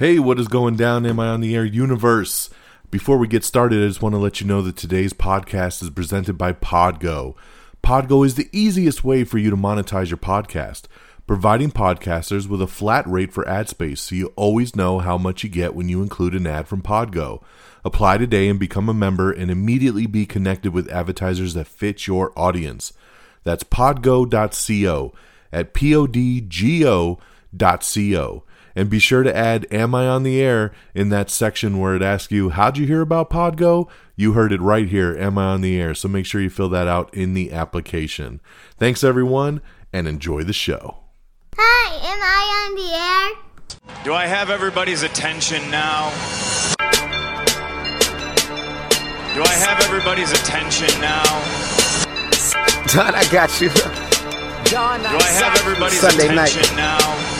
Hey, what is going down? Am I on the air universe? Before we get started, I just want to let you know that today's podcast is presented by Podgo. Podgo is the easiest way for you to monetize your podcast, providing podcasters with a flat rate for ad space so you always know how much you get when you include an ad from Podgo. Apply today and become a member and immediately be connected with advertisers that fit your audience. That's podgo.co at podgo.co. And be sure to add Am I on the air in that section where it asks you, How'd you hear about Podgo? You heard it right here, Am I on the air? So make sure you fill that out in the application. Thanks, everyone, and enjoy the show. Hi, am I on the air? Do I have everybody's attention now? Do I have everybody's attention now? Don, I got you. Do I have everybody's Sunday night. now?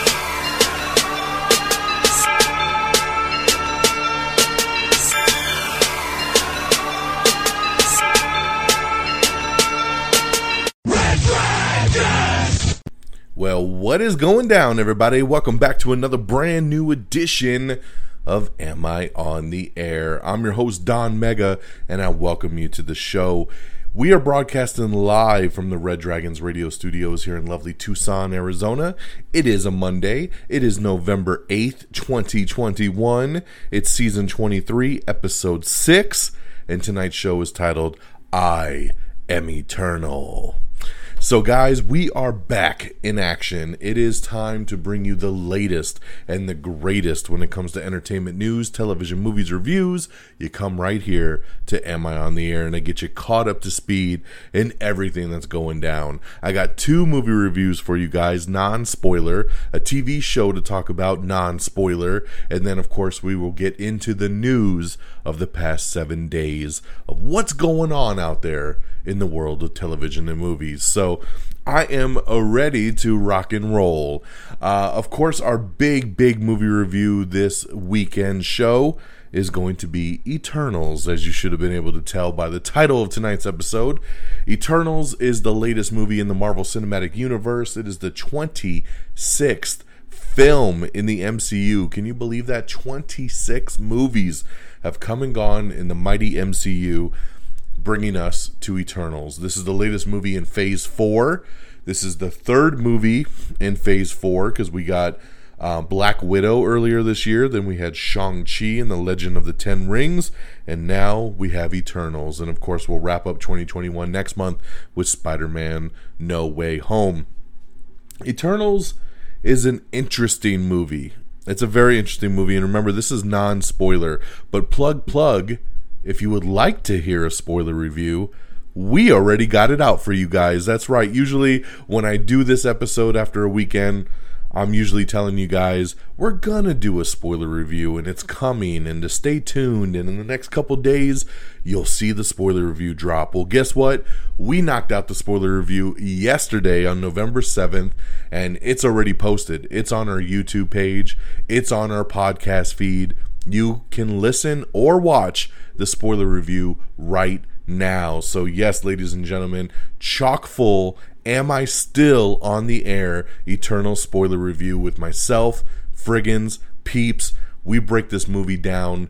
Well, what is going down, everybody? Welcome back to another brand new edition of Am I on the Air? I'm your host, Don Mega, and I welcome you to the show. We are broadcasting live from the Red Dragons radio studios here in lovely Tucson, Arizona. It is a Monday. It is November 8th, 2021. It's season 23, episode 6, and tonight's show is titled I Am Eternal. So, guys, we are back in action. It is time to bring you the latest and the greatest when it comes to entertainment news, television, movies, reviews. You come right here to Am I on the Air and I get you caught up to speed in everything that's going down. I got two movie reviews for you guys non spoiler, a TV show to talk about non spoiler, and then, of course, we will get into the news of the past seven days of what's going on out there in the world of television and movies. So I am ready to rock and roll. Uh, of course, our big, big movie review this weekend show is going to be Eternals, as you should have been able to tell by the title of tonight's episode. Eternals is the latest movie in the Marvel Cinematic Universe. It is the 26th film in the MCU. Can you believe that? 26 movies have come and gone in the mighty MCU bringing us to Eternals. This is the latest movie in Phase 4. This is the third movie in Phase 4 because we got uh, Black Widow earlier this year, then we had Shang-Chi and the Legend of the Ten Rings, and now we have Eternals. And of course, we'll wrap up 2021 next month with Spider-Man No Way Home. Eternals is an interesting movie. It's a very interesting movie, and remember, this is non spoiler, but plug, plug if you would like to hear a spoiler review, we already got it out for you guys. That's right. Usually, when I do this episode after a weekend, I'm usually telling you guys we're gonna do a spoiler review and it's coming and to stay tuned and in the next couple days you'll see the spoiler review drop. Well, guess what? We knocked out the spoiler review yesterday on November 7th and it's already posted. It's on our YouTube page, it's on our podcast feed. You can listen or watch the spoiler review right now. So, yes, ladies and gentlemen, chock full. Am I still on the air? Eternal spoiler review with myself, Friggins, Peeps. We break this movie down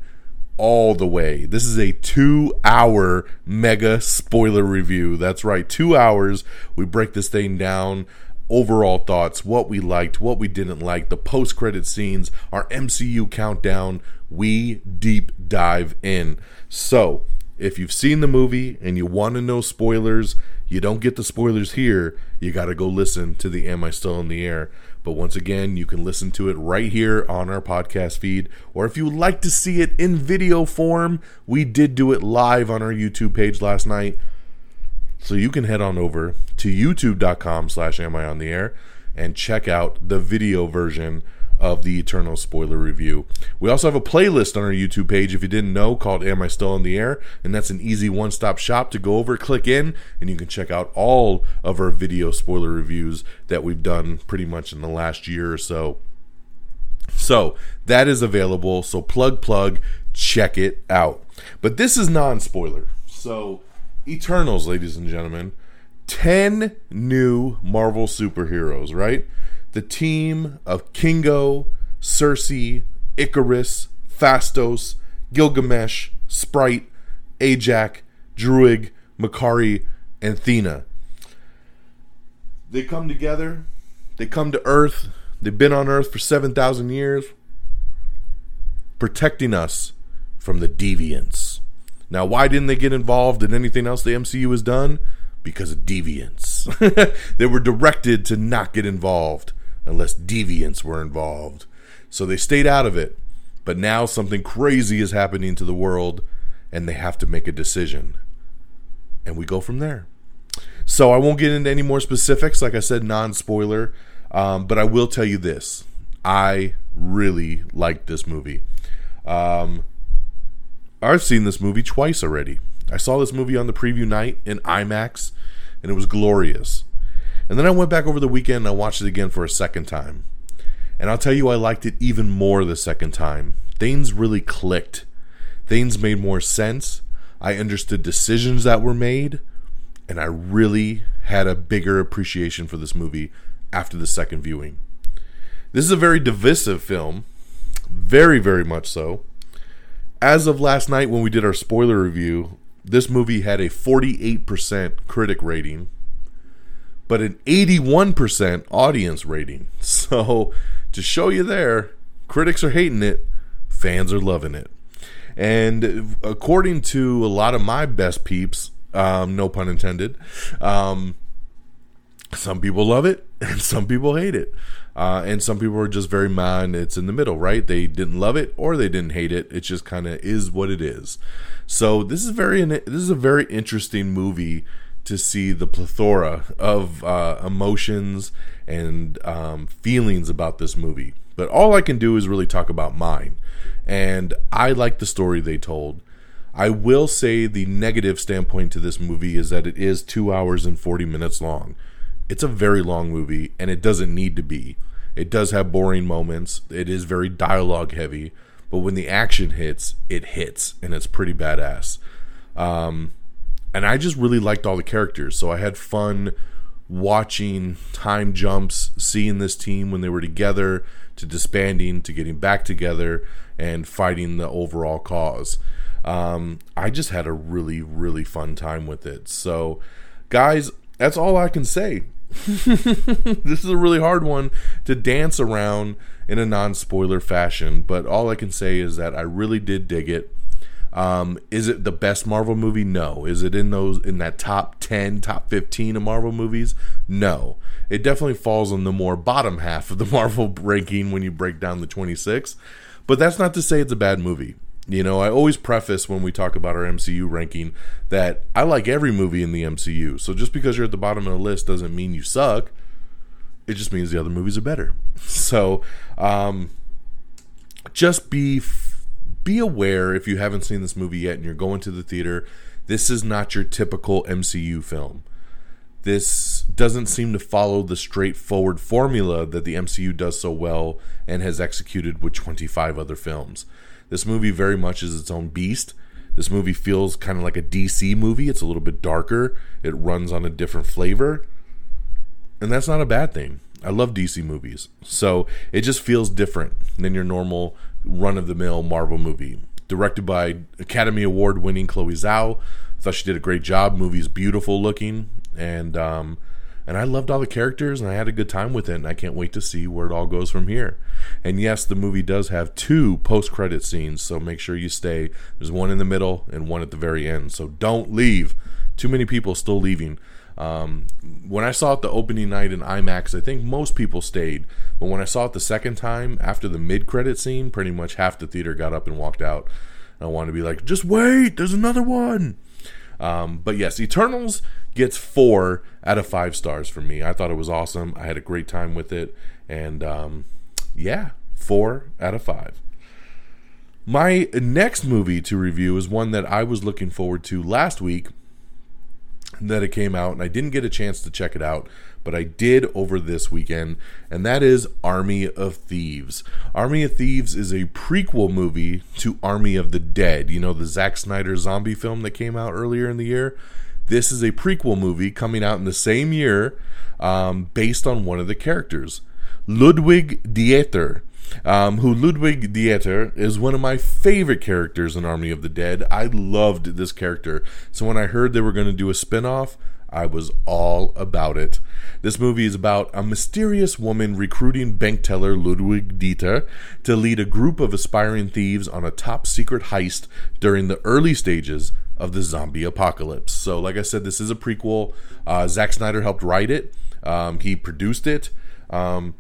all the way. This is a two hour mega spoiler review. That's right, two hours. We break this thing down. Overall thoughts, what we liked, what we didn't like, the post credit scenes, our MCU countdown. We deep dive in. So, if you've seen the movie and you want to know spoilers, you don't get the spoilers here. You got to go listen to the Am I Still in the Air But once again, you can listen to it right here on our podcast feed. Or if you would like to see it in video form, we did do it live on our YouTube page last night. So you can head on over to youtube.com slash am I on the air and check out the video version of the Eternal spoiler review. We also have a playlist on our YouTube page, if you didn't know, called Am I Still in the Air? And that's an easy one stop shop to go over, click in, and you can check out all of our video spoiler reviews that we've done pretty much in the last year or so. So that is available. So plug, plug, check it out. But this is non spoiler. So, Eternals, ladies and gentlemen, 10 new Marvel superheroes, right? the team of Kingo, Sersi, Ikaris, Phastos, Gilgamesh, Sprite, Ajax, Druig, Makkari, and Thena. They come together, they come to Earth, they've been on Earth for 7,000 years, protecting us from the deviants. Now, why didn't they get involved in anything else the MCU has done? Because of deviants. they were directed to not get involved unless deviants were involved. So they stayed out of it. But now something crazy is happening to the world and they have to make a decision. And we go from there. So I won't get into any more specifics, like I said, non spoiler. Um, but I will tell you this I really liked this movie. Um, I've seen this movie twice already. I saw this movie on the preview night in IMAX, and it was glorious. And then I went back over the weekend and I watched it again for a second time. And I'll tell you, I liked it even more the second time. Things really clicked. Things made more sense. I understood decisions that were made. And I really had a bigger appreciation for this movie after the second viewing. This is a very divisive film. Very, very much so. As of last night when we did our spoiler review, this movie had a 48% critic rating but an 81% audience rating. So to show you there, critics are hating it, fans are loving it. And according to a lot of my best peeps, um, no pun intended, um, some people love it and some people hate it. Uh, and some people are just very mad. It's in the middle, right? They didn't love it or they didn't hate it. It just kind of is what it is. So this is very this is a very interesting movie to see the plethora of uh, emotions and um, feelings about this movie. But all I can do is really talk about mine. And I like the story they told. I will say the negative standpoint to this movie is that it is two hours and 40 minutes long. It's a very long movie, and it doesn't need to be. It does have boring moments, it is very dialogue heavy, but when the action hits, it hits, and it's pretty badass. Um, and I just really liked all the characters. So I had fun watching time jumps, seeing this team when they were together, to disbanding, to getting back together, and fighting the overall cause. Um, I just had a really, really fun time with it. So, guys, that's all I can say. this is a really hard one to dance around in a non spoiler fashion, but all I can say is that I really did dig it. Um, is it the best Marvel movie? No. Is it in those in that top ten, top fifteen of Marvel movies? No. It definitely falls on the more bottom half of the Marvel ranking when you break down the twenty six. But that's not to say it's a bad movie. You know, I always preface when we talk about our MCU ranking that I like every movie in the MCU. So just because you're at the bottom of the list doesn't mean you suck. It just means the other movies are better. So, um, just be be aware if you haven't seen this movie yet and you're going to the theater, this is not your typical MCU film. This doesn't seem to follow the straightforward formula that the MCU does so well and has executed with 25 other films. This movie very much is its own beast. This movie feels kind of like a DC movie. It's a little bit darker, it runs on a different flavor. And that's not a bad thing. I love DC movies. So it just feels different than your normal run of the mill Marvel movie. Directed by Academy Award winning Chloe Zhao. I thought she did a great job. Movie's beautiful looking. And um, and I loved all the characters and I had a good time with it and I can't wait to see where it all goes from here. And yes, the movie does have two post-credit scenes, so make sure you stay. There's one in the middle and one at the very end. So don't leave. Too many people still leaving. Um, when I saw it the opening night in IMAX, I think most people stayed. But when I saw it the second time after the mid credit scene, pretty much half the theater got up and walked out. I wanted to be like, just wait, there's another one. Um, but yes, Eternals gets four out of five stars for me. I thought it was awesome. I had a great time with it. And um, yeah, four out of five. My next movie to review is one that I was looking forward to last week that it came out, and I didn't get a chance to check it out, but I did over this weekend, and that is Army of Thieves. Army of Thieves is a prequel movie to Army of the Dead, you know, the Zack Snyder zombie film that came out earlier in the year. This is a prequel movie coming out in the same year um, based on one of the characters. Ludwig Dieter um, who Ludwig Dieter is one of my favorite characters in Army of the Dead. I loved this character. So when I heard they were going to do a spin off, I was all about it. This movie is about a mysterious woman recruiting bank teller Ludwig Dieter to lead a group of aspiring thieves on a top secret heist during the early stages of the zombie apocalypse. So, like I said, this is a prequel. Uh, Zack Snyder helped write it, um, he produced it. Um,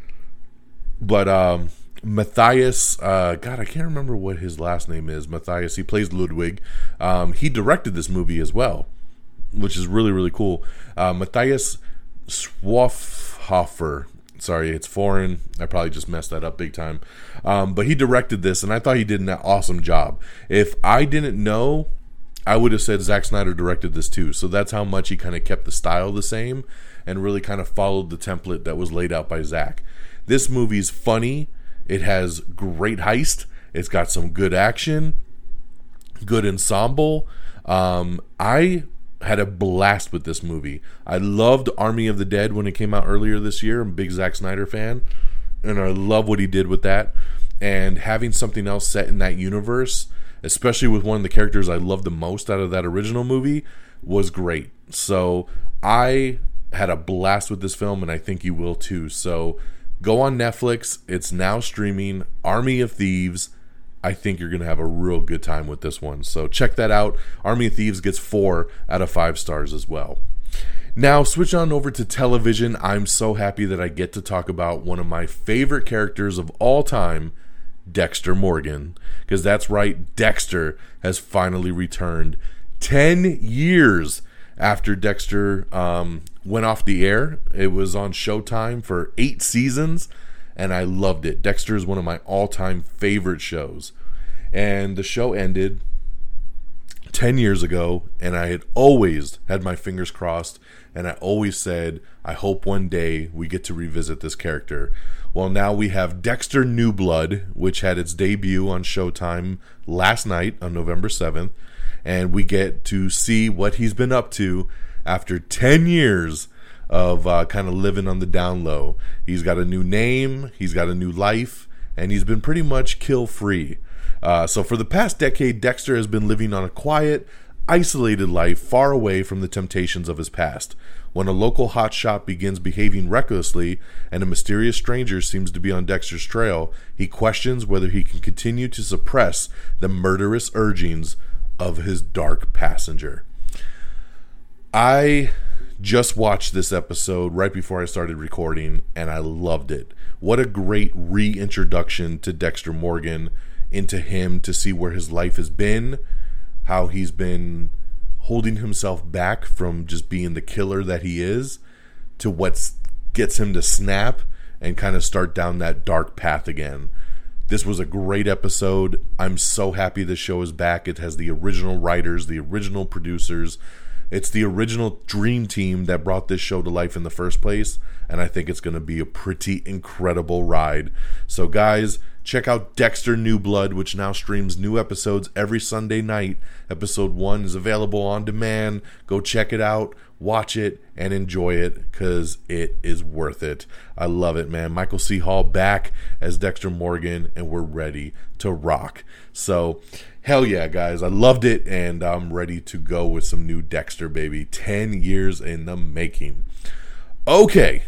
but um, Matthias, uh, God, I can't remember what his last name is. Matthias, he plays Ludwig. Um, he directed this movie as well, which is really, really cool. Uh, Matthias Schweighöfer. Sorry, it's foreign. I probably just messed that up big time. Um, but he directed this, and I thought he did an awesome job. If I didn't know, I would have said Zack Snyder directed this too. So that's how much he kind of kept the style the same and really kind of followed the template that was laid out by Zack. This movie's funny it has great heist. It's got some good action, good ensemble. Um, I had a blast with this movie. I loved Army of the Dead when it came out earlier this year. I'm a big Zack Snyder fan, and I love what he did with that. And having something else set in that universe, especially with one of the characters I loved the most out of that original movie, was great. So I had a blast with this film, and I think you will too. So Go on Netflix. It's now streaming. Army of Thieves. I think you're going to have a real good time with this one. So check that out. Army of Thieves gets four out of five stars as well. Now, switch on over to television. I'm so happy that I get to talk about one of my favorite characters of all time, Dexter Morgan. Because that's right, Dexter has finally returned 10 years after Dexter um, went off the air. It was on Showtime for eight seasons, and I loved it. Dexter is one of my all time favorite shows. And the show ended 10 years ago, and I had always had my fingers crossed, and I always said, I hope one day we get to revisit this character. Well, now we have Dexter New Blood, which had its debut on Showtime last night on November 7th and we get to see what he's been up to after 10 years of uh, kind of living on the down low. He's got a new name, he's got a new life, and he's been pretty much kill free. Uh, so, for the past decade, Dexter has been living on a quiet, isolated life far away from the temptations of his past. When a local hotshot begins behaving recklessly and a mysterious stranger seems to be on Dexter's trail, he questions whether he can continue to suppress the murderous urgings of his dark passenger. I just watched this episode right before I started recording and I loved it. What a great reintroduction to Dexter Morgan, into him to see where his life has been, how he's been holding himself back from just being the killer that he is, to what gets him to snap and kind of start down that dark path again. This was a great episode. I'm so happy the show is back. It has the original writers, the original producers. It's the original dream team that brought this show to life in the first place, and I think it's going to be a pretty incredible ride. So, guys, check out Dexter New Blood, which now streams new episodes every Sunday night. Episode 1 is available on demand. Go check it out watch it and enjoy it because it is worth it. I love it, man. Michael C. Hall back as Dexter Morgan, and we're ready to rock. So, hell yeah, guys. I loved it, and I'm ready to go with some new Dexter, baby. 10 years in the making. Okay.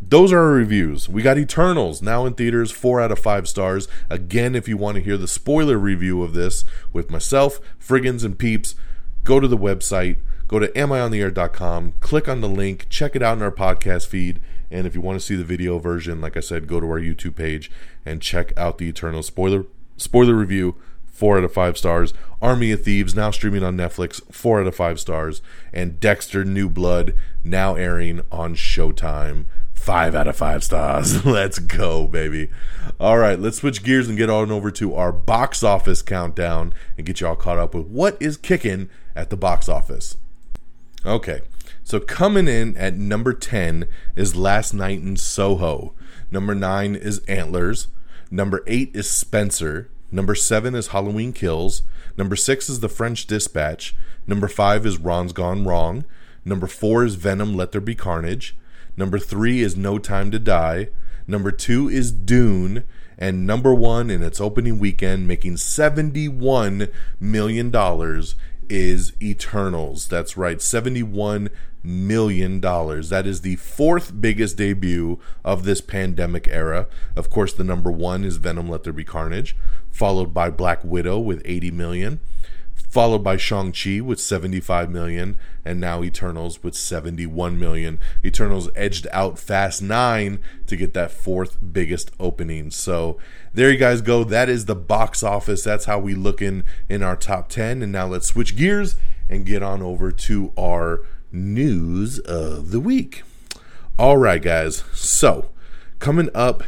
Those are our reviews. We got Eternals now in theaters, 4 out of 5 stars. Again, if you want to hear the spoiler review of this with myself, Friggins, and Peeps, go to the website go to amiontheair.com, click on the link, check it out in our podcast feed. And if you want to see the video version, like I said, go to our YouTube page and check out the Eternal spoiler spoiler review. Four out of five stars. Army of Thieves now streaming on Netflix. Four out of five stars. And Dexter New Blood now airing on Showtime. Five out of five stars. let's go, baby. All right, let's switch gears and get on over to our box office countdown and get you all caught up with what is kicking at the box office. Okay, so coming in at number 10 is Last Night in Soho. Number 9 is Antlers. Number 8 is Spencer. Number 7 is Halloween Kills. Number 6 is The French Dispatch. Number 5 is Ron's Gone Wrong. Number 4 is Venom Let There Be Carnage. Number 3 is No Time to Die. Number 2 is Dune. And number 1 in its opening weekend, making $71 million, is Eternals. That's right, $71 million. That is the fourth biggest debut of this pandemic era. Of course, the number one is Venom Let There Be Carnage, followed by Black Widow with 80 million, followed by Shang-Chi with 75 million, and now Eternals with 71 million. Eternals edged out Fast 9 to get that fourth biggest opening. So there you guys go. That is the box office. That's how we looking in our top 10. And now let's switch gears and get on over to our news of the week. All right, guys. So, coming up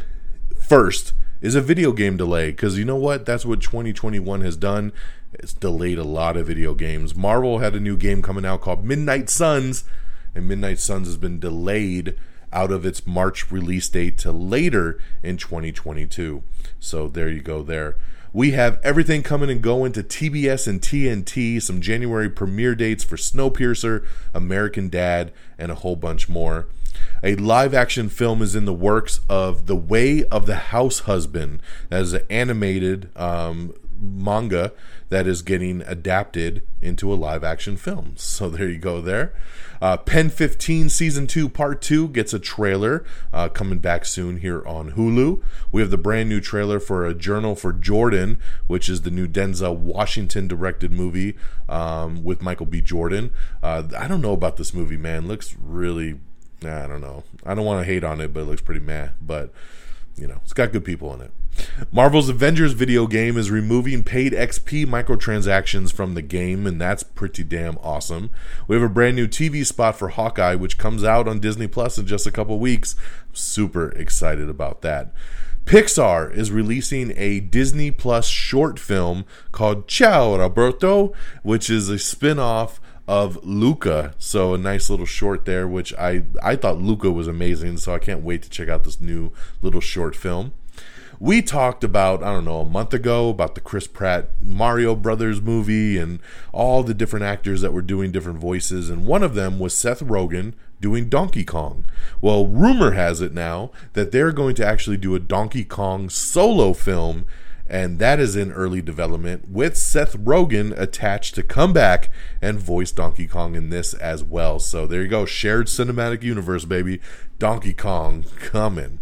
first is a video game delay because you know what? That's what 2021 has done. It's delayed a lot of video games. Marvel had a new game coming out called Midnight Suns, and Midnight Suns has been delayed out of its March release date to later in 2022. So there you go there. We have everything coming and going to TBS and TNT, some January premiere dates for Snowpiercer, American Dad, and a whole bunch more. A live action film is in the works of The Way of the House Husband, that is an animated um, manga that is getting adapted into a live action film. So there you go there. Uh, Pen 15 Season 2 Part 2 gets a trailer uh, coming back soon here on Hulu. We have the brand new trailer for A Journal for Jordan, which is the new Denzel Washington directed movie um, with Michael B. Jordan. Uh, I don't know about this movie, man. looks really, I don't know. I don't want to hate on it, but it looks pretty meh. But, you know, it's got good people in it. Marvel's Avengers video game is removing paid XP microtransactions from the game, and that's pretty damn awesome. We have a brand new TV spot for Hawkeye, which comes out on Disney Plus in just a couple weeks. super excited about that. Pixar is releasing a Disney Plus short film called Ciao Roberto, which is a spin off of Luca. So a nice little short there, which I, I thought Luca was amazing. So I can't wait to check out this new little short film we talked about I don't know a month ago about the Chris Pratt Mario Brothers movie and all the different actors that were doing different voices, and one of them was Seth Rogen doing Donkey Kong. Well, rumor has it now that they're going to actually do a Donkey Kong solo film. And that is in early development with Seth Rogen attached to come back and voice Donkey Kong in this as well. So there you go. Shared cinematic universe, baby. Donkey Kong coming.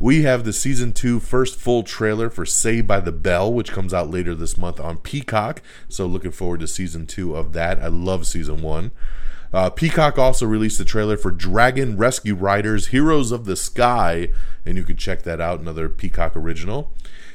We have the season two first full trailer for Saved by the Bell, which comes out later this month on Peacock. So looking forward to season two of that. I love season one. Uh, Peacock also released the trailer for Dragon Rescue Riders Heroes of the Sky, and you can check that out, another Peacock original.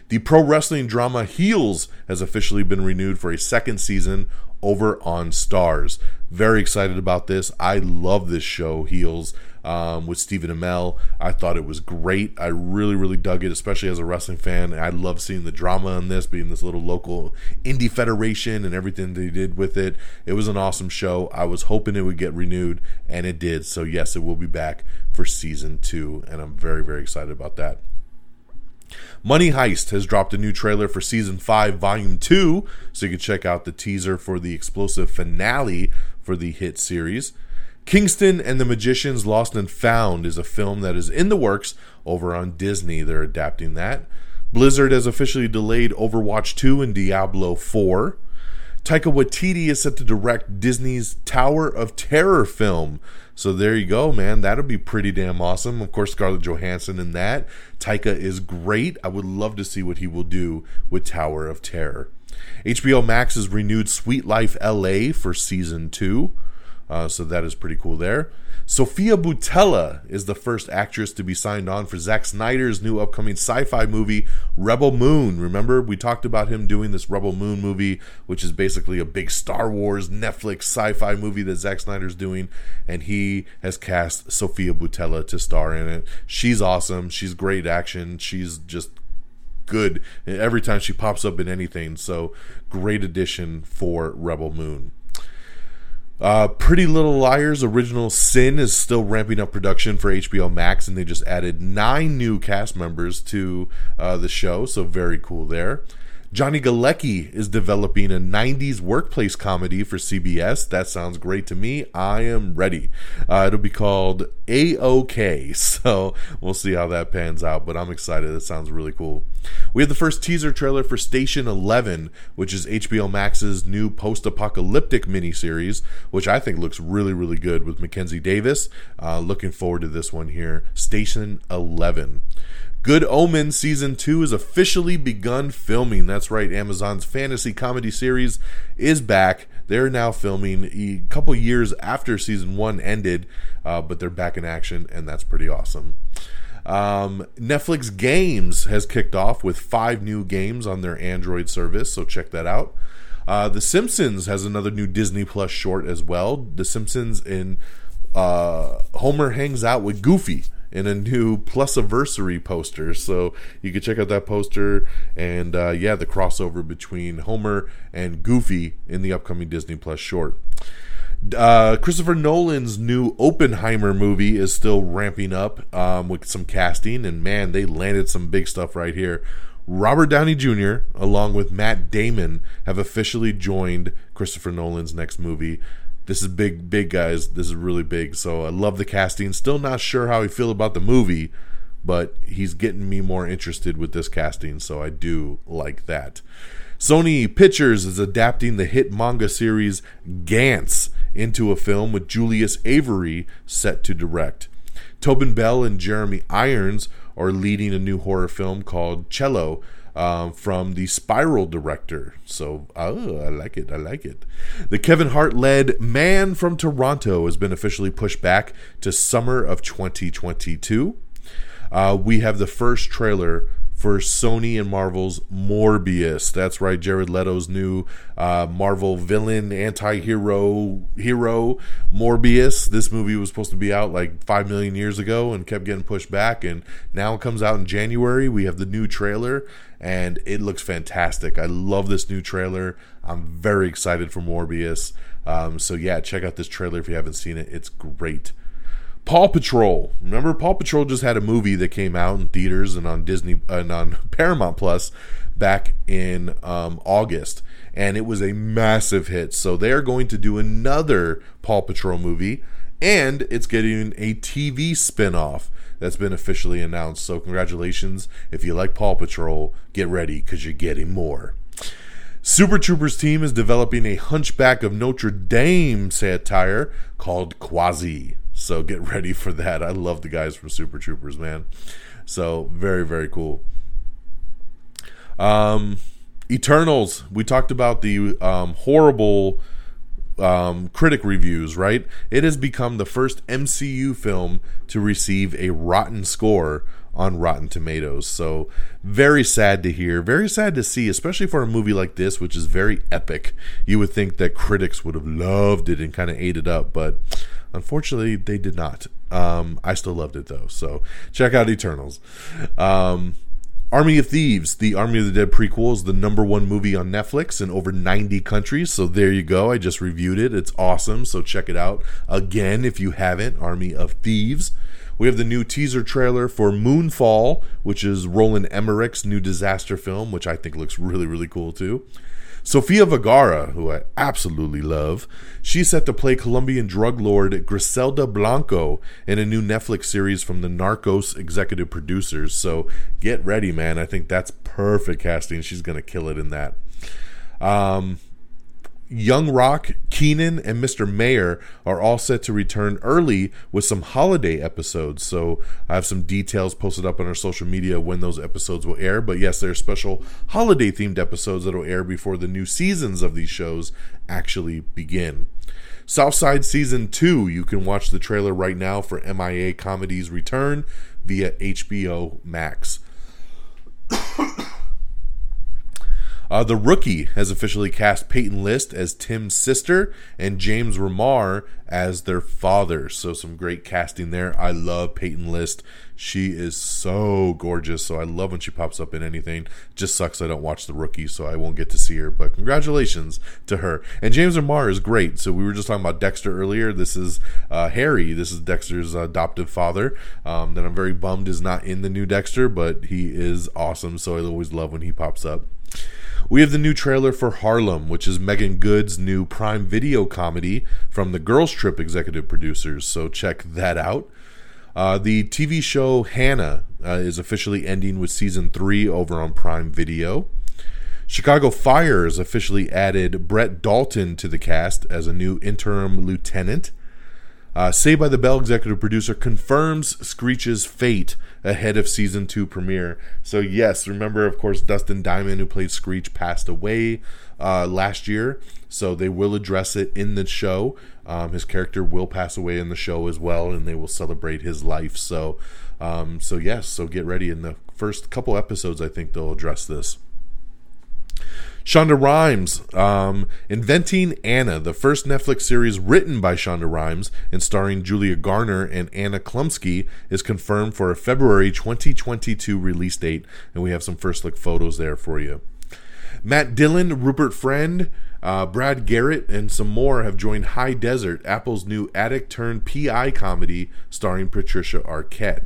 The pro wrestling drama Heels has officially been renewed for a second season over on Starz. Very excited about this. I love this show, Heels um, with Stephen Amell. I thought it was great. I really, really dug it, especially as a wrestling fan. I love seeing the drama in this, being this little local indie federation and everything they did with it. It was an awesome show. I was hoping it would get renewed, and it did. So, yes, it will be back for season two, and I'm very, very excited about that. Money Heist has dropped a new trailer for season 5, volume 2, so you can check out the teaser for the explosive finale for the hit series. Kingston and the Magicians Lost and Found is a film that is in the works over on Disney. They're adapting that. Blizzard has officially delayed Overwatch 2 and Diablo 4. Taika Waititi is set to direct Disney's Tower of Terror film. So there you go, man. That'll be pretty damn awesome. Of course, Scarlett Johansson in that. Taika is great. I would love to see what he will do with Tower of Terror. HBO Max has renewed Sweet Life LA for season 2. Uh, so that is pretty cool there. Sofia Boutella is the first actress to be signed on for Zack Snyder's new upcoming sci fi movie, Rebel Moon. Remember, we talked about him doing this Rebel Moon movie, which is basically a big Star Wars Netflix sci fi movie that Zack Snyder's doing, and he has cast Sofia Boutella to star in it. She's awesome. She's great action. She's just good every time she pops up in anything. So, great addition for Rebel Moon. Uh, Pretty Little Liars original Sin is still ramping up production for HBO Max, and they just added nine new cast members to uh, the show, so very cool there. Johnny Galecki is developing a 90s workplace comedy for CBS. That sounds great to me. I am ready. Uh, it'll be called A-OK, so we'll see how that pans out, but I'm excited. That sounds really cool. We have the first teaser trailer for Station 11, which is HBO Max's new post-apocalyptic miniseries, which I think looks really, really good with Mackenzie Davis. Uh, looking forward to this one here. Station 11. Good Omen Season 2 has officially begun filming. That's right, Amazon's fantasy comedy series is back. They're now filming a couple years after Season 1 ended, uh, but they're back in action, and that's pretty awesome. Um, Netflix Games has kicked off with five new games on their Android service, so check that out. Uh, the Simpsons has another new Disney Plus short as well. The Simpsons in uh, Homer hangs out with Goofy in a new plus Plusiversary poster. So you can check out that poster and uh, yeah, the crossover between Homer and Goofy in the upcoming Disney Plus short. Uh, Christopher Nolan's new Oppenheimer movie is still ramping up um, with some casting, and man, they landed some big stuff right here. Robert Downey Jr., along with Matt Damon, have officially joined Christopher Nolan's next movie. This is big, big guys. This is really big. So I love the casting. Still not sure how I feel about the movie, but he's getting me more interested with this casting. So I do like that. Sony Pictures is adapting the hit manga series Gantz into a film with Julius Avery set to direct. Tobin Bell and Jeremy Irons are leading a new horror film called Cello um, from the Spiral director. So, oh, I like it. I like it. The Kevin Hart led Man from Toronto has been officially pushed back to summer of 2022. Uh, we have the first trailer for Sony and Marvel's Morbius. That's right, Jared Leto's new uh, Marvel villain, anti-hero hero Morbius. This movie was supposed to be out like five million years ago and kept getting pushed back, and now it comes out in January. We have the new trailer, and it looks fantastic. I love this new trailer. I'm very excited for Morbius. Um, so yeah, check out this trailer if you haven't seen it. It's great. Paw Patrol. Remember, Paw Patrol just had a movie that came out in theaters and on Disney and on Paramount Plus back in um, August, and it was a massive hit. So they are going to do another Paw Patrol movie, and it's getting a TV spinoff that's been officially announced. So congratulations! If you like Paw Patrol, get ready because you're getting more. Super Troopers team is developing a Hunchback of Notre Dame satire called Quasi. So get ready for that. I love the guys from Super Troopers, man. So very, very cool. Um, Eternals. We talked about the um, horrible um, critic reviews, right? It has become the first MCU film to receive a rotten score on Rotten Tomatoes. So, very sad to hear, very sad to see, especially for a movie like this, which is very epic. You would think that critics would have loved it and kind of ate it up, but unfortunately, they did not. Um, I still loved it though. So, check out Eternals. Um, Army of Thieves, the Army of the Dead prequel, is the number one movie on Netflix in over 90 countries. So there you go. I just reviewed it. It's awesome. So check it out again if you haven't. Army of Thieves. We have the new teaser trailer for Moonfall, which is Roland Emmerich's new disaster film, which I think looks really, really cool too. Sofia Vergara, who I absolutely love, she's set to play Colombian drug lord Griselda Blanco in a new Netflix series from the Narcos executive producers. So get ready, man. I think that's perfect casting. She's going to kill it in that. Um, Young Rock, Kenan, and Mr. Mayor are all set to return early with some holiday episodes. So I have some details posted up on our social media when those episodes will air. But yes, there are special holiday themed episodes that will air before the new seasons of these shows actually begin. Southside Season 2, you can watch the trailer right now for MIA Comedy's return via HBO Max. Uh, the Rookie has officially cast Peyton List as Tim's sister and James Remar as their father. So, some great casting there. I love Peyton List. She is so gorgeous. So, I love when she pops up in anything. Just sucks I don't watch The Rookie, so I won't get to see her. But congratulations to her. And James Remar is great. So, we were just talking about Dexter earlier. This is uh, Harry. This is Dexter's adoptive father um, that I'm very bummed is not in the new Dexter, but he is awesome. So, I always love when he pops up. We have the new trailer for Harlem, which is Meagan Good's new Prime Video comedy from the Girls Trip executive producers. So check that out. Uh, the TV show Hanna uh, is officially ending with season three over on Prime Video. Chicago Fire has officially added Brett Dalton to the cast as a new interim lieutenant. Uh, Saved by the Bell executive producer confirms Screech's fate ahead of season two premiere. So yes, remember of course Dustin Diamond, who played Screech, passed away uh, last year. So they will address it in the show. Um, his character will pass away in the show as well, and they will celebrate his life. So, um, so yes, so get ready. In the first couple episodes, I think they'll address this. Shonda Rhimes, um, Inventing Anna, the first Netflix series written by Shonda Rhimes and starring Julia Garner and Anna Chlumsky, is confirmed for a February 2022 release date, and we have some first look photos there for you. Matt Dillon, Rupert Friend, uh, Brad Garrett, and some more have joined High Desert, Apple's new addict turned PI comedy starring Patricia Arquette.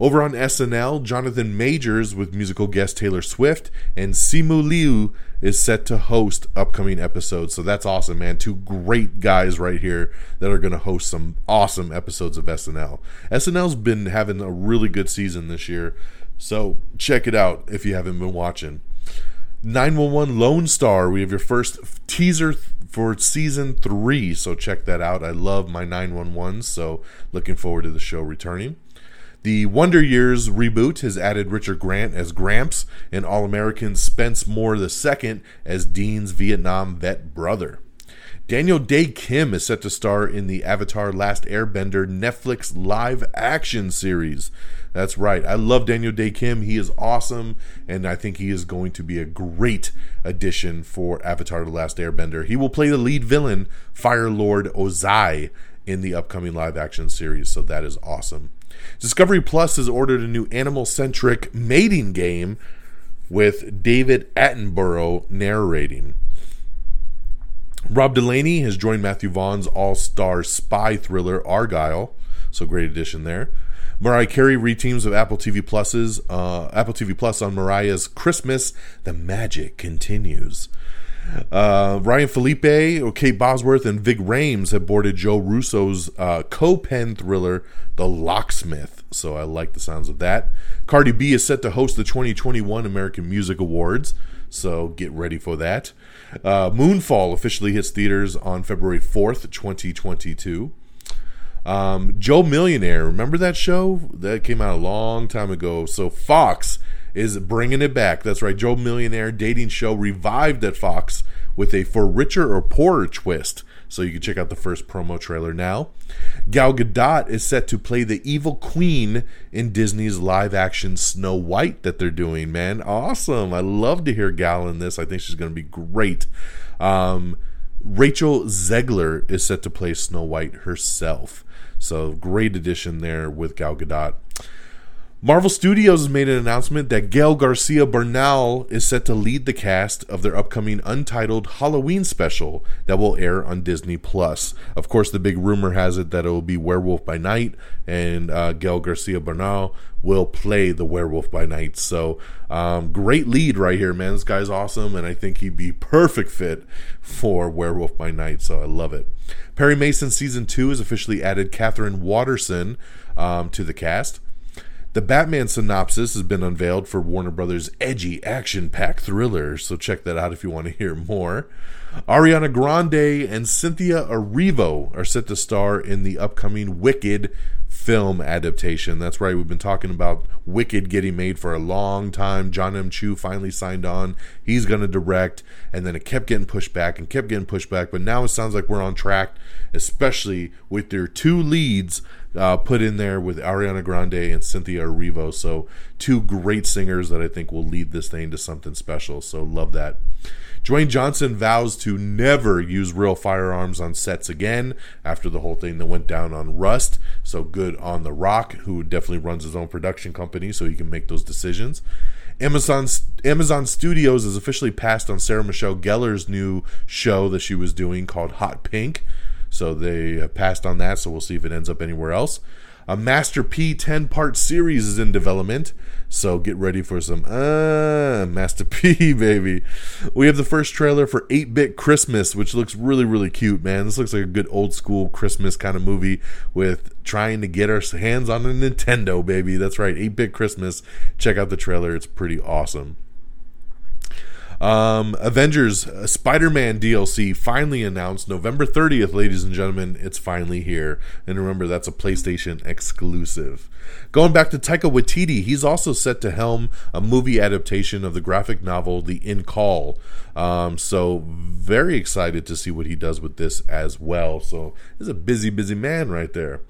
Over on SNL, Jonathan Majors with musical guest Taylor Swift and Simu Liu is set to host upcoming episodes. So that's awesome, man. Two great guys right here that are going to host some awesome episodes of SNL. SNL's been having a really good season this year. So check it out if you haven't been watching. 911 Lone Star, we have your first teaser for season three. So check that out. I love my 911, so looking forward to the show returning. The Wonder Years reboot has added Richard Grant as Gramps and All American Spence Moore II as Dean's Vietnam vet brother. Daniel Dae Kim is set to star in the Avatar Last Airbender Netflix live action series. That's right. I love Daniel Dae Kim. He is awesome, and I think he is going to be a great addition for Avatar The Last Airbender. He will play the lead villain, Fire Lord Ozai, in the upcoming live action series, so that is awesome. Discovery Plus has ordered a new animal centric mating game with David Attenborough narrating. Rob Delaney has joined Matthew Vaughn's all star spy thriller Argylle, so great addition there. Mariah Carey reteams with Apple TV Plus's uh, Apple TV Plus on Mariah's Christmas. The magic continues. Uh, Ryan Phillippe, Kate Bosworth, and Ving Rhames have boarded Joe Russo's uh, co-pen thriller, The Locksmith. So I like the sounds of that. Cardi B is set to host the 2021 American Music Awards. So get ready for that. Uh, Moonfall officially hits theaters on February 4th, 2022. Um, Joe Millionaire, remember that show? That came out a long time ago. So Fox is bringing it back. That's right. Joe Millionaire dating show revived at Fox with a for richer or poorer twist. So you can check out the first promo trailer now. Gal Gadot is set to play the evil queen in Disney's live action Snow White that they're doing, man. Awesome. I love to hear Gal in this. I think she's going to be great. Um, Rachel Zegler is set to play Snow White herself. So great addition there with Gal Gadot. Marvel Studios has made an announcement that Gael Garcia Bernal is set to lead the cast of their upcoming untitled Halloween special that will air on Disney Plus. Of course, the big rumor has it that it will be Werewolf by Night, and uh, Gael Garcia Bernal will play the Werewolf by Night. So, um, great lead right here, man. This guy's awesome, and I think he'd be perfect fit for Werewolf by Night. So I love it. Perry Mason season two has officially added Katherine Waterston um, to the cast. The Batman synopsis has been unveiled for Warner Brothers' edgy action-packed thriller, so check that out if you want to hear more. Ariana Grande and Cynthia Erivo are set to star in the upcoming Wicked film adaptation. That's right, we've been talking about Wicked getting made for a long time. John M. Chu finally signed on. He's going to direct, and then it kept getting pushed back and kept getting pushed back. But now it sounds like we're on track, especially with their two leads uh, put in there with Ariana Grande and Cynthia Erivo. So, two great singers that I think will lead this thing to something special. So, love that. Dwayne Johnson vows to never use real firearms on sets again after the whole thing that went down on Rust. So good on The Rock, who definitely runs his own production company, so he can make those decisions. Amazon Amazon Studios has officially passed on Sarah Michelle Gellar's new show that she was doing called Hot Pink. So they passed on that, so we'll see if it ends up anywhere else. A Master P 10 part series is in development. So get ready for some uh Master P baby. We have the first trailer for 8-Bit Christmas, which looks really really cute, man. This looks like a good old school Christmas kind of movie with trying to get our hands on a Nintendo, baby. That's right, 8-Bit Christmas. Check out the trailer. It's pretty awesome. Um, Avengers uh, Spider Man DLC finally announced November 30th, ladies and gentlemen. It's finally here. And remember, that's a PlayStation exclusive. Going back to Taika Waititi, he's also set to helm a movie adaptation of the graphic novel The Incal. Um, so, very excited to see what he does with this as well. So, he's a busy, busy man right there.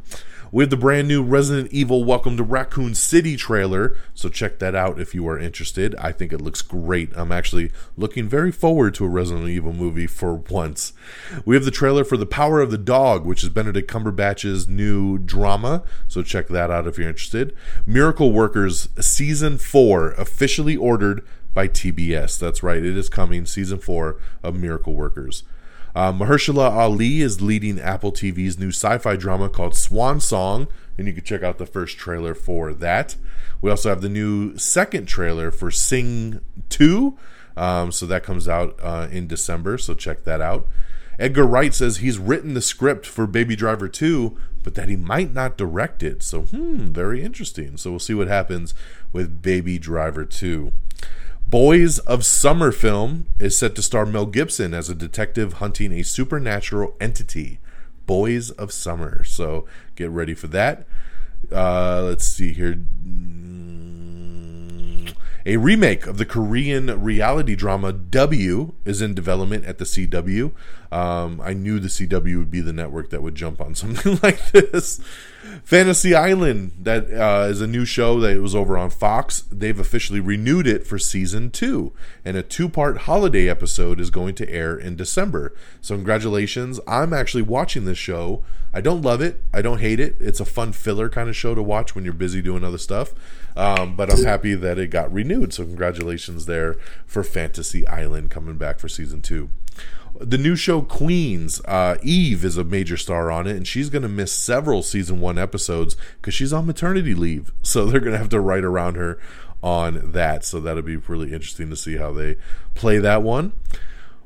We have the brand new Resident Evil Welcome to Raccoon City trailer, so check that out if you are interested. I think it looks great. I'm actually looking very forward to a Resident Evil movie for once. We have the trailer for The Power of the Dog, which is Benedict Cumberbatch's new drama, so check that out if you're interested. Miracle Workers Season 4 officially ordered by TBS. That's right, it is coming, Season 4 of Miracle Workers. Uh, Mahershala Ali is leading Apple TV's new sci fi drama called Swan Song, and you can check out the first trailer for that. We also have the new second trailer for Sing 2, um, so that comes out uh, in December, so check that out. Edgar Wright says he's written the script for Baby Driver 2, but that he might not direct it. So, hmm, very interesting. So, we'll see what happens with Baby Driver 2. Boys of Summer film is set to star Mel Gibson as a detective hunting a supernatural entity. Boys of Summer. So get ready for that. Uh, let's see here. A remake of the Korean reality drama W is in development at the CW. Um, I knew the CW would be the network that would jump on something like this. Fantasy Island, that uh, is a new show that was over on Fox. They've officially renewed it for season two, and a two part holiday episode is going to air in December. So, congratulations. I'm actually watching this show. I don't love it, I don't hate it. It's a fun filler kind of show to watch when you're busy doing other stuff. Um, but I'm happy that it got renewed. So, congratulations there for Fantasy Island coming back for season two the new show Queens, uh, Eve is a major star on it, and she's going to miss several season one episodes because she's on maternity leave. So they're going to have to write around her on that. So that'll be really interesting to see how they play that one.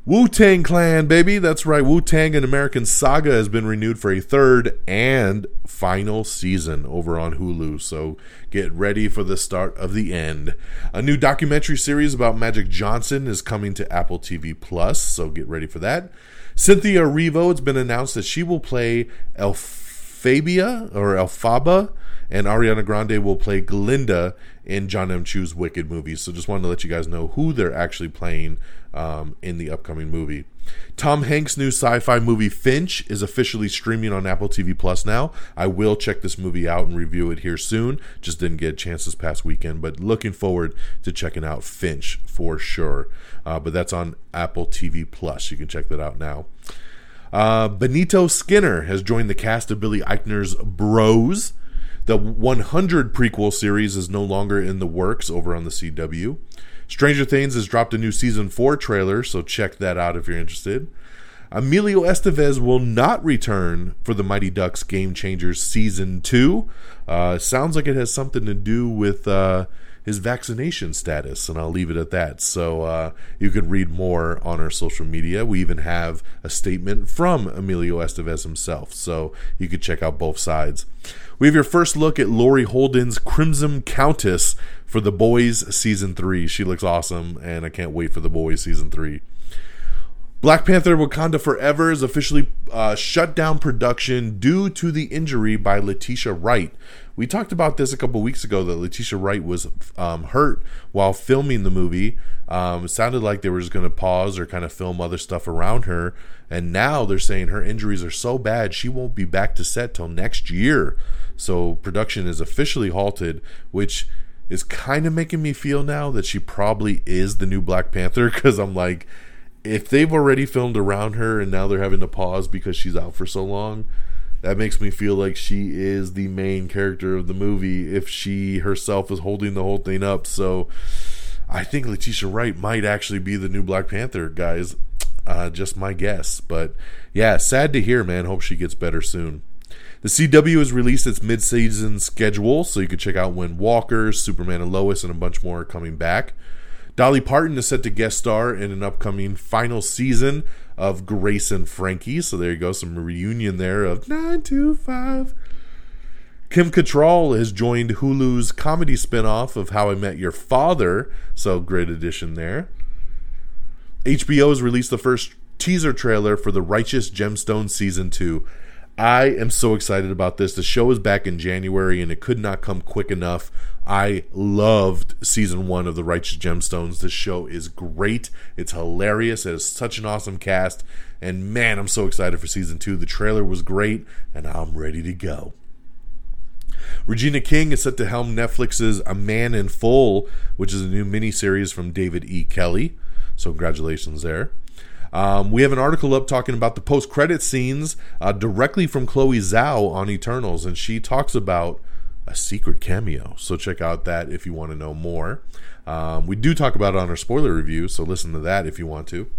Wu Tang Clan, baby. That's right. Wu Tang and American Saga has been renewed for a third and final season over on Hulu. So get ready for the start of the end. A new documentary series about Magic Johnson is coming to Apple TV Plus. So get ready for that. Cynthia Erivo, it's been announced that she will play Elphaba or Elphaba and Ariana Grande will play Glinda in John M. Chu's Wicked movie. So just wanted to let you guys know who they're actually playing um, in the upcoming movie. Tom Hanks' new sci-fi movie Finch is officially streaming on Apple TV Plus now. I will check this movie out and review it here soon. Just didn't get a chance this past weekend, but looking forward to checking out Finch for sure. Uh, but that's on Apple TV Plus. You can check that out now. Uh, Benito Skinner has joined the cast of Billy Eichner's Bros. The 100 prequel series is no longer in the works over on the CW. Stranger Things has dropped a new season 4 trailer, so check that out if you're interested. Emilio Estevez will not return for the Mighty Ducks Game Changers season 2. Uh, sounds like it has something to do with uh, his vaccination status, and I'll leave it at that. So uh, you could read more on our social media. We even have a statement from Emilio Estevez himself, so you could check out both sides. We have your first look at Laurie Holden's Crimson Countess for The Boys season three. She looks awesome, and I can't wait for The Boys season three. Black Panther Wakanda Forever is officially uh, shut down production due to the injury by Letitia Wright. We talked about this a couple weeks ago that Letitia Wright was um, hurt while filming the movie. Um, it sounded like they were just going to pause or kind of film other stuff around her. And now they're saying her injuries are so bad she won't be back to set till next year. So production is officially halted, which is kind of making me feel now that she probably is the new Black Panther because I'm like, if they've already filmed around her and now they're having to pause because she's out for so long, that makes me feel like she is the main character of the movie if she herself is holding the whole thing up. So I think Letitia Wright might actually be the new Black Panther, guys. Uh, just my guess. But yeah, sad to hear, man. Hope she gets better soon. The CW has released its mid-season schedule, so you can check out when Walker, Superman and Lois, and a bunch more are coming back. Dolly Parton is set to guest star in an upcoming final season of Grace and Frankie. So there you go, some reunion there of 925. Kim Cattrall has joined Hulu's comedy spinoff of How I Met Your Father. So great addition there. HBO has released the first teaser trailer for The Righteous Gemstone Season 2. I am so excited about this. The show is back in January and it could not come quick enough. I loved season one of The Righteous Gemstones. This show is great. It's hilarious. It has such an awesome cast. And man, I'm so excited for season two. The trailer was great, and I'm ready to go. Regina King is set to helm Netflix's A Man in Full, which is a new miniseries from David E. Kelley. So, congratulations there. Um, we have an article up talking about the post credit scenes uh, directly from Chloe Zhao on Eternals, and she talks about a secret cameo. So check out that if you want to know more. Um, we do talk about it on our spoiler review, so listen to that if you want to.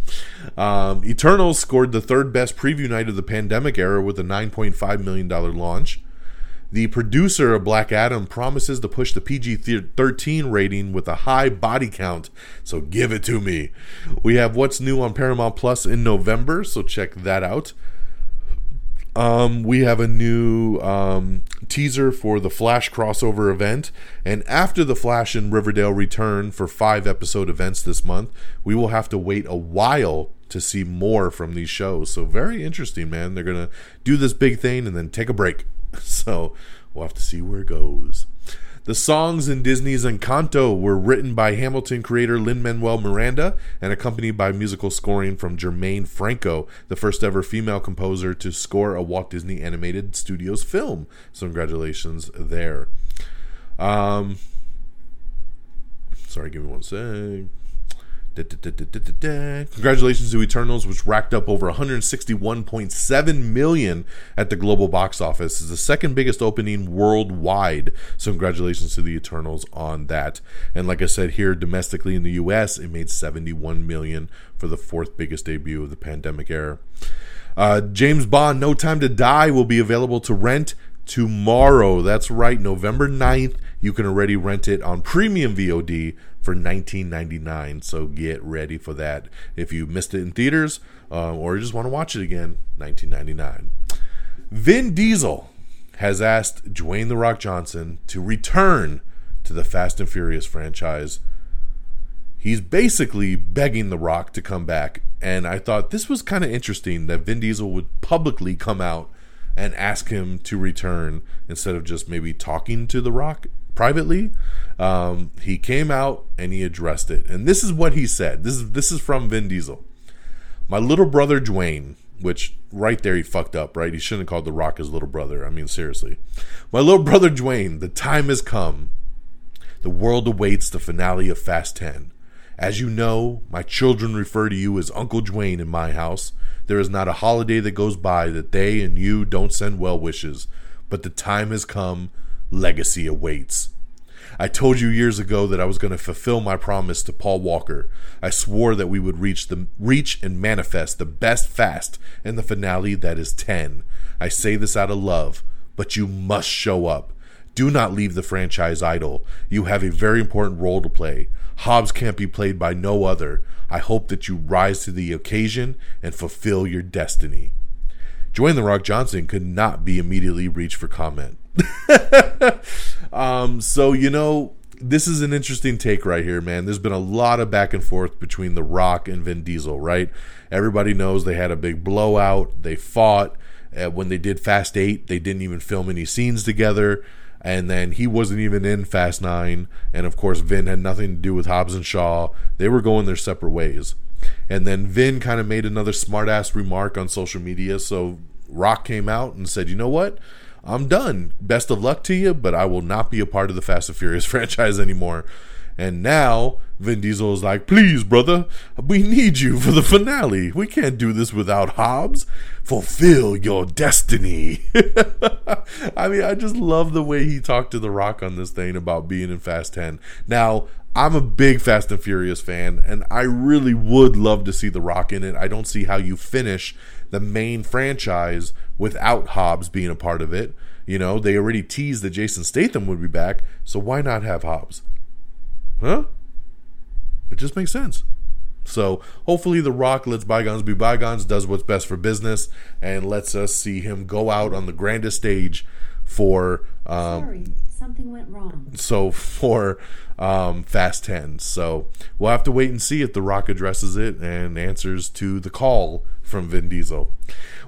Um, Eternals scored the third best preview night of the pandemic era with a $9.5 million launch. The producer of Black Adam promises to push the PG 13 rating with a high body count, so give it to me. We have what's new on Paramount Plus in November, so check that out. Um, we have a new um, teaser for the Flash crossover event. And after the Flash and Riverdale return for five episode events this month, we will have to wait a while to see more from these shows. So, very interesting, man. They're going to do this big thing and then take a break. So, we'll have to see where it goes. The songs in Disney's Encanto were written by Hamilton creator Lin Manuel Miranda and accompanied by musical scoring from Germaine Franco, the first ever female composer to score a Walt Disney Animated Studios film. So, congratulations there. Um, sorry, give me one sec. Congratulations to Eternals, which racked up over 161.7 million at the global box office. It's the second biggest opening worldwide. So congratulations to the Eternals on that. And like I said, here domestically in the US, it made 71 million for the fourth biggest debut of the pandemic era. Uh, James Bond, No Time to Die will be available to rent tomorrow. That's right, November 9th. You can already rent it on premium VOD for 19.99. So get ready for that. If you missed it in theaters uh, or you just want to watch it again, 19.99. Vin Diesel has asked Dwayne the Rock Johnson to return to the Fast and Furious franchise. He's basically begging The Rock to come back, and I thought this was kind of interesting that Vin Diesel would publicly come out and ask him to return instead of just maybe talking to The Rock privately. Um, he came out and he addressed it, and this is what he said. This is this is from Vin Diesel. My little brother Dwayne, which right there he fucked up, right? He shouldn't have called The Rock his little brother. I mean, seriously. My little brother Dwayne, the time has come. The world awaits the finale of Fast 10. As you know, my children refer to you as Uncle Dwayne in my house. There is not a holiday that goes by that they and you don't send well wishes. But the time has come. Legacy awaits. I told you years ago that I was going to fulfill my promise to Paul Walker. I swore that we would reach the reach and manifest the best fast in the finale that is 10. I say this out of love, but you must show up. Do not leave the franchise idle. You have a very important role to play. Hobbs can't be played by no other. I hope that you rise to the occasion and fulfill your destiny. Dwayne The Rock Johnson could not be immediately reached for comment. um, so, you know, this is an interesting take right here, man. There's been a lot of back and forth between The Rock and Vin Diesel, right? Everybody knows they had a big blowout. They fought. Uh, when they did Fast 8, they didn't even film any scenes together. And then he wasn't even in Fast 9. And of course, Vin had nothing to do with Hobbs and Shaw. They were going their separate ways. And then Vin kind of made another smartass remark on social media. So Rock came out and said, you know what? I'm done. Best of luck to you, but I will not be a part of the Fast and Furious franchise anymore. And now Vin Diesel is like, please, brother, we need you for the finale. We can't do this without Hobbs. Fulfill your destiny. I mean, I just love the way he talked to The Rock on this thing about being in Fast 10. Now, I'm a big Fast and Furious fan, and I really would love to see The Rock in it. I don't see how you finish the main franchise without Hobbs being a part of it. You know, they already teased that Jason Statham would be back, so why not have Hobbs? Huh? It just makes sense. So hopefully, The Rock lets bygones be bygones, does what's best for business, and lets us see him go out on the grandest stage for. Um, Sorry, something went wrong. so for um, Fast 10. So we'll have to wait and see if The Rock addresses it and answers to the call from Vin Diesel.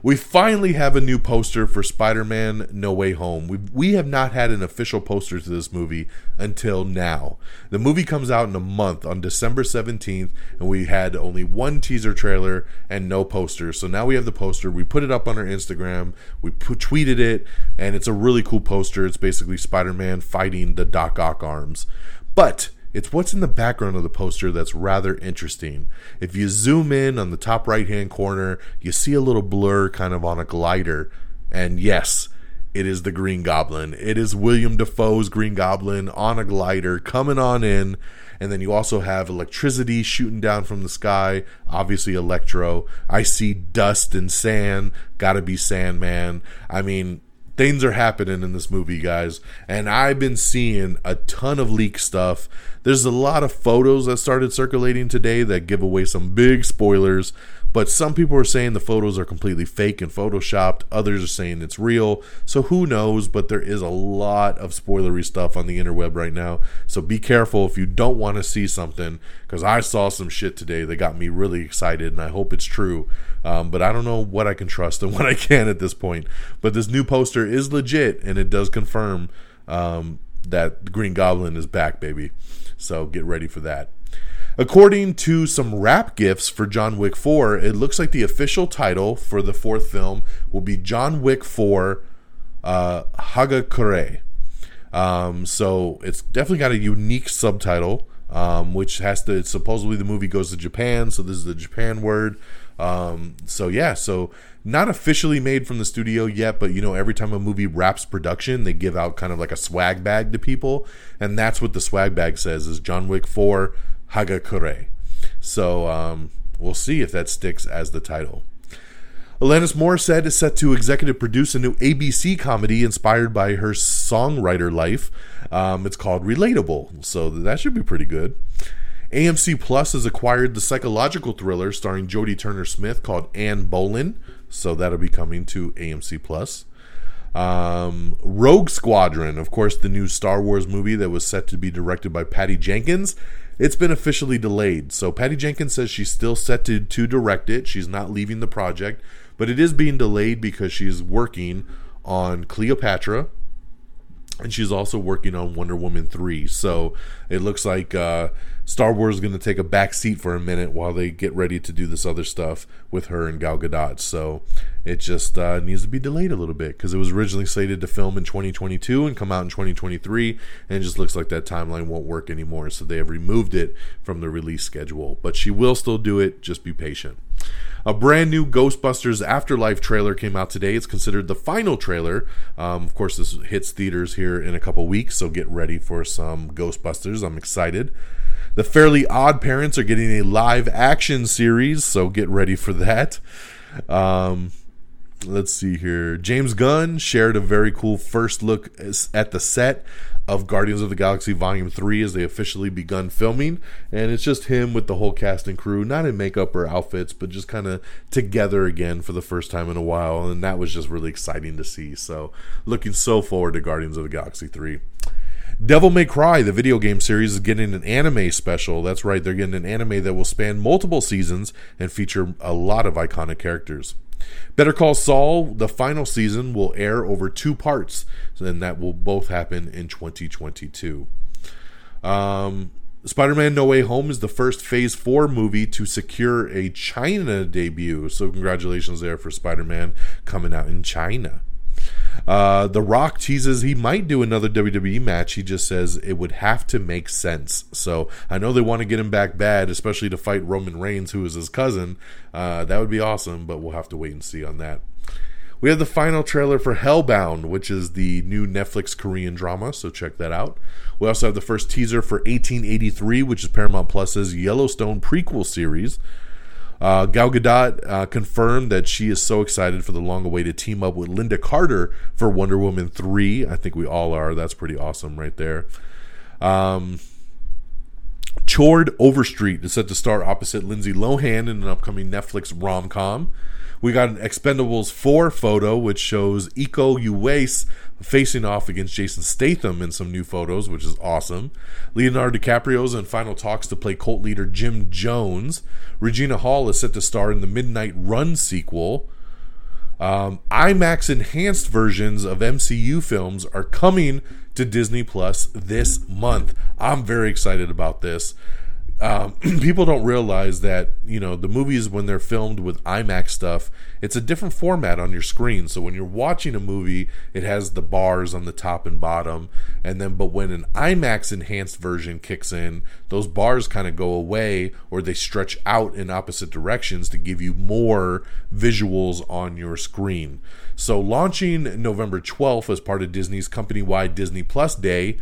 We finally have a new poster for Spider Man No Way Home. We, we have not had an official poster to this movie until now. The movie comes out in a month on December 17th, and we had only one teaser trailer and no poster. So now we have the poster. We put it up on our Instagram, we put, tweeted it, and it's a really cool poster. It's basically Spider Man fighting the Doc Ock arms. But it's what's in the background of the poster that's rather interesting. If you zoom in on the top right hand corner, you see a little blur kind of on a glider. And yes, it is the Green Goblin. It is William Dafoe's Green Goblin on a glider coming on in. And then you also have electricity shooting down from the sky, obviously Electro. I see dust and sand, gotta be Sandman. I mean, things are happening in this movie, guys. And I've been seeing a ton of leak stuff. There's a lot of photos that started circulating today that give away some big spoilers. But some people are saying the photos are completely fake and photoshopped. Others are saying it's real. So who knows? But there is a lot of spoilery stuff on the interweb right now. So be careful if you don't want to see something. Because I saw some shit today that got me really excited, and I hope it's true. Um, but I don't know what I can trust and what I can at this point. But this new poster is legit, and it does confirm um, that Green Goblin is back, baby. So get ready for that. According to some wrap gifts for John Wick 4, it looks like the official title for the fourth film will be John Wick 4 uh, Hagakure. Um, so it's definitely got a unique subtitle, um, which has to supposedly the movie goes to Japan, so this is the Japan word. Um, so yeah, so not officially made from the studio yet, but you know, every time a movie wraps production, they give out kind of like a swag bag to people, and that's what the swag bag says is John Wick 4 Hagakure. So um, we'll see if that sticks as the title. Alanis Morissette is set to executive produce a new ABC comedy inspired by her songwriter life. Um, it's called Relatable, so that should be pretty good. AMC Plus has acquired the psychological thriller starring Jodie Turner Smith called Anne Boleyn, so that'll be coming to AMC Plus. Um, Rogue Squadron, of course, the new Star Wars movie that was set to be directed by Patty Jenkins. It's been officially delayed. So Patty Jenkins says she's still set to, to direct it. She's not leaving the project, but it is being delayed because she's working on Cleopatra and she's also working on Wonder Woman 3. So it looks like uh, Star Wars is going to take a back seat for a minute while they get ready to do this other stuff with her and Gal Gadot. So it just uh, needs to be delayed a little bit because it was originally slated to film in 2022 and come out in 2023, and it just looks like that timeline won't work anymore. So they have removed it from the release schedule. But she will still do it. Just be patient. A brand new Ghostbusters Afterlife trailer came out today. It's considered the final trailer. Um, of course, this hits theaters here in a couple weeks, so get ready for some Ghostbusters. I'm excited. The Fairly Odd Parents are getting a live action series, so get ready for that. Um, let's see here. James Gunn shared a very cool first look at the set of Guardians of the Galaxy Volume 3 as they officially begun filming. And it's just him with the whole cast and crew, not in makeup or outfits, but just kind of together again for the first time in a while. And that was just really exciting to see. So, looking so forward to Guardians of the Galaxy 3. Devil May Cry, the video game series, is getting an anime special. That's right, they're getting an anime that will span multiple seasons and feature a lot of iconic characters. Better Call Saul, the final season, will air over two parts, and that will both happen in 2022. Um, Spider Man No Way Home is the first Phase 4 movie to secure a China debut. So, congratulations there for Spider Man coming out in China. Uh, the Rock teases he might do another WWE match. He just says it would have to make sense. So I know they want to get him back bad, especially to fight Roman Reigns, who is his cousin. Uh, that would be awesome, but we'll have to wait and see on that. We have the final trailer for Hellbound, which is the new Netflix Korean drama, so check that out. We also have the first teaser for 1883, which is Paramount Plus's Yellowstone prequel series. Uh, Gal Gadot uh, confirmed that she is so excited for the long-awaited team up with Lynda Carter for Wonder Woman 3. I think we all are. That's pretty awesome right there. Um, Chord Overstreet is set to star opposite Lindsay Lohan in an upcoming Netflix rom-com. We got an Expendables 4 photo, which shows Iko Uwais facing off against Jason Statham in some new photos, which is awesome. Leonardo DiCaprio's in final talks to play cult leader Jim Jones. Regina Hall is set to star in the Midnight Run sequel. Um, IMAX enhanced versions of MCU films are coming to Disney Plus this month. I'm very excited about this um, people don't realize that you know the movies when they're filmed with IMAX stuff, it's a different format on your screen. So when you're watching a movie, it has the bars on the top and bottom, and then but when an IMAX enhanced version kicks in, those bars kind of go away or they stretch out in opposite directions to give you more visuals on your screen. So launching November 12th as part of Disney's company-wide Disney Plus Day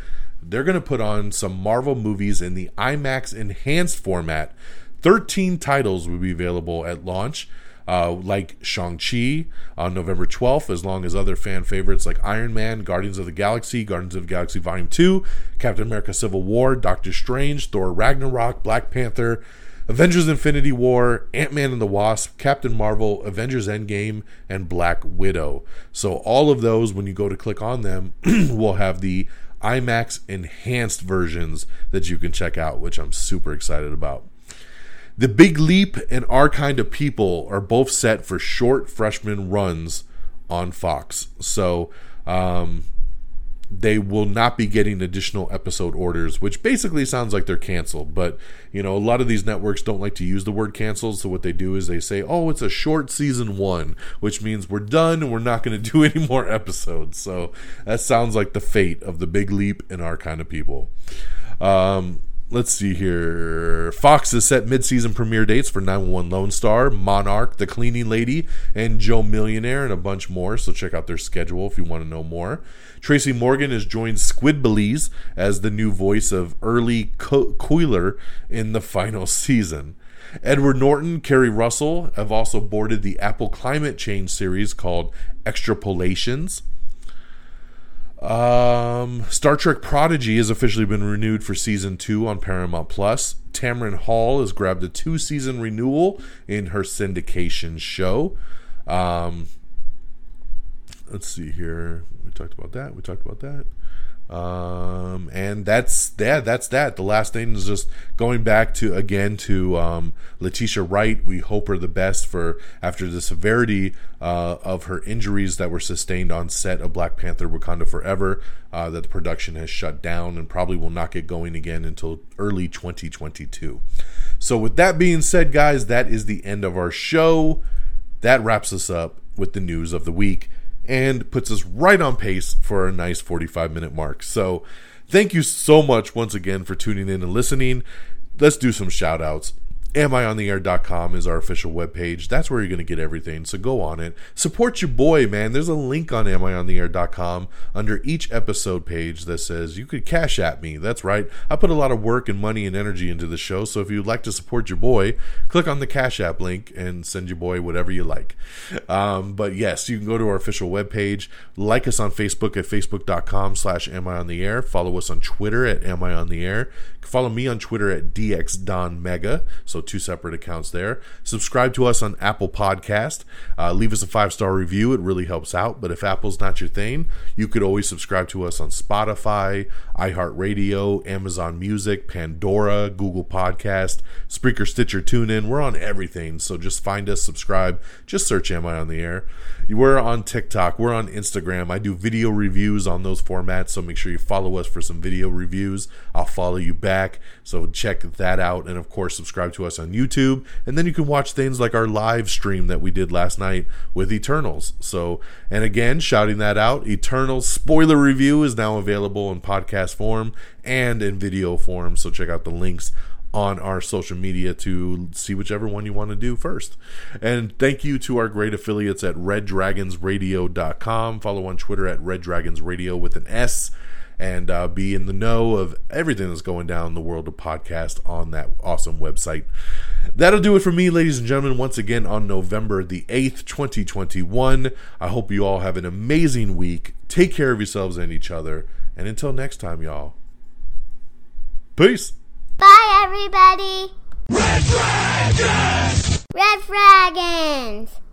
they're going to put on some Marvel movies in the IMAX enhanced format. 13 titles will be available at launch. Uh, like Shang-Chi on November 12th, as long as other fan favorites like Iron Man, Guardians of the Galaxy, Guardians of the Galaxy Volume 2, Captain America Civil War, Doctor Strange, Thor Ragnarok, Black Panther, Avengers Infinity War, Ant Man and the Wasp, Captain Marvel, Avengers Endgame, and Black Widow. So, all of those, when you go to click on them, will have the IMAX enhanced versions that you can check out, which I'm super excited about. The Big Leap and Our Kind of People are both set for short freshman runs on Fox. So, um, they will not be getting additional episode orders, which basically sounds like they're canceled. But, you know, a lot of these networks don't like to use the word canceled. So what they do is they say, oh, it's a short season one, which means we're done and we're not going to do any more episodes. So that sounds like the fate of the big leap in our kind of people. Um, let's see here. Fox has set mid-season premiere dates for 911 Lone Star, Monarch, The Cleaning Lady, and Joe Millionaire, and a bunch more. So check out their schedule if you want to know more. Tracy Morgan has joined Squid Squidbillies as the new voice of Early Co- Cuyler in the final season. Edward Norton, Keri Russell have also boarded the Apple climate change series called Extrapolations. Um, Star Trek Prodigy has officially been renewed for season two on Paramount Plus. Tamron Hall has grabbed a two season renewal in her syndication show. Um, let's see here. We talked about that. We talked about that. Um, and that's yeah, that's that. The last thing is just going back to again to um, Letitia Wright. We hope her the best for after the severity uh, of her injuries that were sustained on set of Black Panther: Wakanda Forever. Uh, that the production has shut down and probably will not get going again until early 2022. So, with that being said, guys, that is the end of our show. That wraps us up with the news of the week and puts us right on pace for a nice 45 minute mark. So, thank you so much once again for tuning in and listening. Let's do some shout outs amiontheair.com is our official webpage. That's where you're going to get everything. So go on it. Support your boy, man. There's a link on amiontheair.com under each episode page that says you could cash at me. That's right. I put a lot of work and money and energy into the show. So if you'd like to support your boy, click on the Cash App link and send your boy whatever you like. Um, but yes, you can go to our official webpage. Like us on Facebook at facebook.com slash am on the air. Follow us on Twitter at am I on the air. Follow me on Twitter at dxdonmega. So two separate accounts there. Subscribe to us on Apple Podcast. Uh, leave us a five star review. It really helps out. But if Apple's not your thing, you could always subscribe to us on Spotify, iHeartRadio, Amazon Music, Pandora, Google Podcast, Spreaker, Stitcher, TuneIn. We're on everything. So just find us, subscribe. Just search Am I on the Air. We're on TikTok. We're on Instagram. I do video reviews on those formats. So make sure you follow us for some video reviews. I'll follow you back. So check that out. And of course, subscribe to us on YouTube. And then you can watch things like our live stream that we did last night with Eternals. So, and again, shouting that out, Eternals spoiler review is now available in podcast form and in video form. So check out the links on our social media to see whichever one you want to do first. And thank you to our great affiliates at reddragonsradio.com. Follow on Twitter at reddragonsradio with an S and uh, be in the know of everything that's going down in the world of podcast on that awesome website. That'll do it for me, ladies and gentlemen, once again on November the 8th, 2021. I hope you all have an amazing week. Take care of yourselves and each other. And until next time, y'all, peace. Bye, everybody. Red Dragons! Red Dragons!